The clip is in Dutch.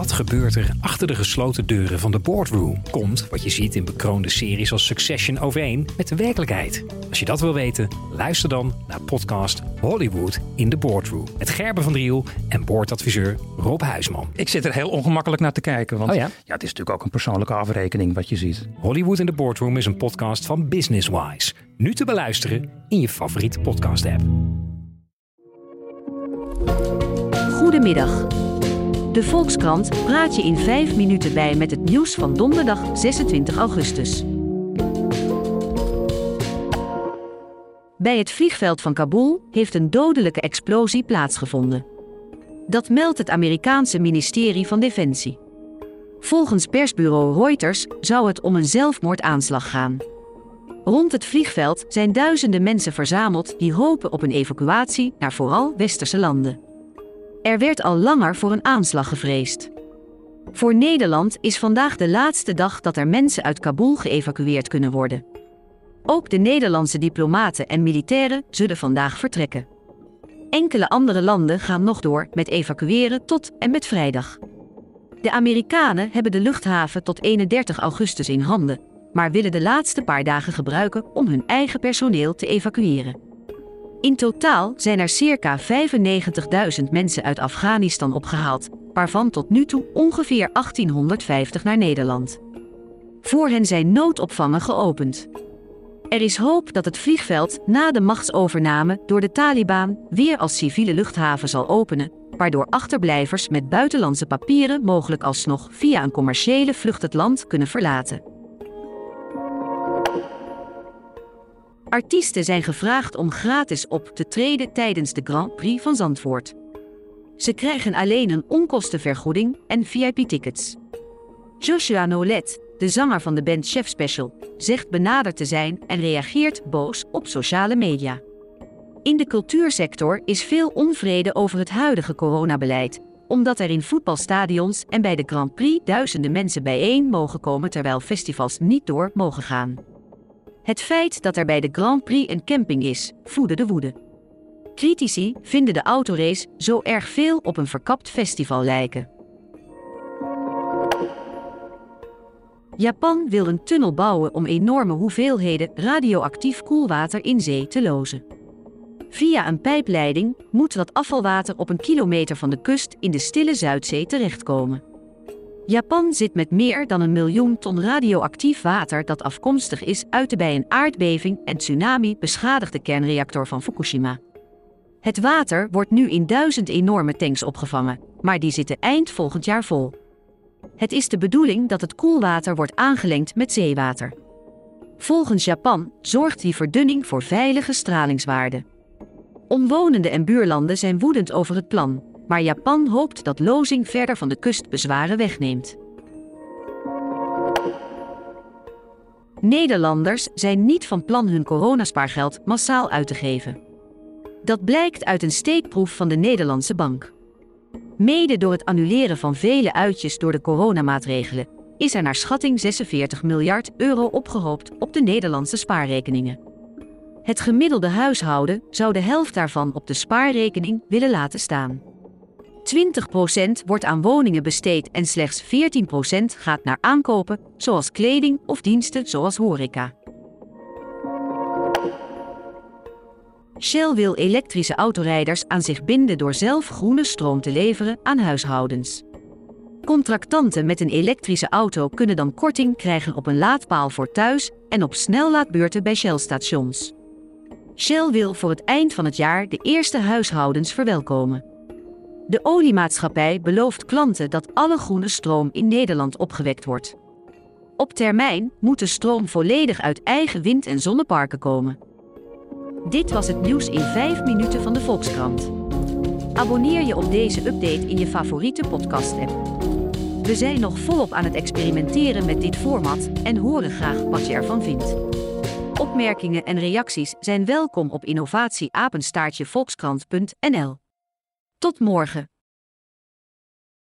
Wat gebeurt er achter de gesloten deuren van de boardroom? Komt wat je ziet in bekroonde series als Succession overeen met de werkelijkheid? Als je dat wil weten, luister dan naar podcast Hollywood in de Boardroom. Met Gerben van Driel en boordadviseur Rob Huisman. Ik zit er heel ongemakkelijk naar te kijken. Want Oh ja? ja? het is natuurlijk ook een persoonlijke afrekening wat je ziet. Hollywood in de Boardroom is een podcast van Business Wise. Nu te beluisteren in je favoriete podcast app. Goedemiddag. De Volkskrant praat je in 5 minuten bij met het nieuws van donderdag 26 augustus. Bij het vliegveld van Kabul heeft een dodelijke explosie plaatsgevonden. Dat meldt het Amerikaanse ministerie van Defensie. Volgens persbureau Reuters zou het om een zelfmoordaanslag gaan. Rond het vliegveld zijn duizenden mensen verzameld die hopen op een evacuatie naar vooral westerse landen. Er werd al langer voor een aanslag gevreesd. Voor Nederland is vandaag de laatste dag dat er mensen uit Kabul geëvacueerd kunnen worden. Ook de Nederlandse diplomaten en militairen zullen vandaag vertrekken. Enkele andere landen gaan nog door met evacueren tot en met vrijdag. De Amerikanen hebben de luchthaven tot 31 augustus in handen, maar willen de laatste paar dagen gebruiken om hun eigen personeel te evacueren. In totaal zijn er circa 95.000 mensen uit Afghanistan opgehaald, waarvan tot nu toe ongeveer 1850 naar Nederland. Voor hen zijn noodopvangen geopend. Er is hoop dat het vliegveld na de machtsovername door de Taliban weer als civiele luchthaven zal openen, waardoor achterblijvers met buitenlandse papieren mogelijk alsnog via een commerciële vlucht het land kunnen verlaten. Artiesten zijn gevraagd om gratis op te treden tijdens de Grand Prix van Zandvoort. Ze krijgen alleen een onkostenvergoeding en VIP-tickets. Joshua Nolet, de zanger van de band Chef Special, zegt benaderd te zijn en reageert boos op sociale media. In de cultuursector is veel onvrede over het huidige coronabeleid, omdat er in voetbalstadions en bij de Grand Prix duizenden mensen bijeen mogen komen terwijl festivals niet door mogen gaan. Het feit dat er bij de Grand Prix een camping is, voedde de woede. Critici vinden de autorace zo erg veel op een verkapt festival lijken. Japan wil een tunnel bouwen om enorme hoeveelheden radioactief koelwater in zee te lozen. Via een pijpleiding moet dat afvalwater op een kilometer van de kust in de stille Zuidzee terechtkomen. Japan zit met meer dan een miljoen ton radioactief water dat afkomstig is uit de bij een aardbeving en tsunami beschadigde kernreactor van Fukushima. Het water wordt nu in duizend enorme tanks opgevangen, maar die zitten eind volgend jaar vol. Het is de bedoeling dat het koelwater wordt aangelengd met zeewater. Volgens Japan zorgt die verdunning voor veilige stralingswaarden. Omwonenden en buurlanden zijn woedend over het plan, maar Japan hoopt dat lozing verder van de kust bezwaren wegneemt. Nederlanders zijn niet van plan hun coronaspaargeld massaal uit te geven. Dat blijkt uit een steekproef van de Nederlandse bank. Mede door het annuleren van vele uitjes door de coronamaatregelen is er naar schatting 46 miljard euro opgehoopt op de Nederlandse spaarrekeningen. Het gemiddelde huishouden zou de helft daarvan op de spaarrekening willen laten staan. 20% wordt aan woningen besteed en slechts 14% gaat naar aankopen, zoals kleding of diensten zoals horeca. Shell wil elektrische autorijders aan zich binden door zelf groene stroom te leveren aan huishoudens. Contractanten met een elektrische auto kunnen dan korting krijgen op een laadpaal voor thuis en op snellaadbeurten bij Shell-stations. Shell wil voor het eind van het jaar de eerste huishoudens verwelkomen. De oliemaatschappij belooft klanten dat alle groene stroom in Nederland opgewekt wordt. Op termijn moet de stroom volledig uit eigen wind- en zonneparken komen. Dit was het nieuws in 5 minuten van de Volkskrant. Abonneer je op deze update in je favoriete podcast-app. We zijn nog volop aan het experimenteren met dit format en horen graag wat je ervan vindt. Opmerkingen en reacties zijn welkom op innovatieapenstaartjevolkskrant.nl. Tot morgen.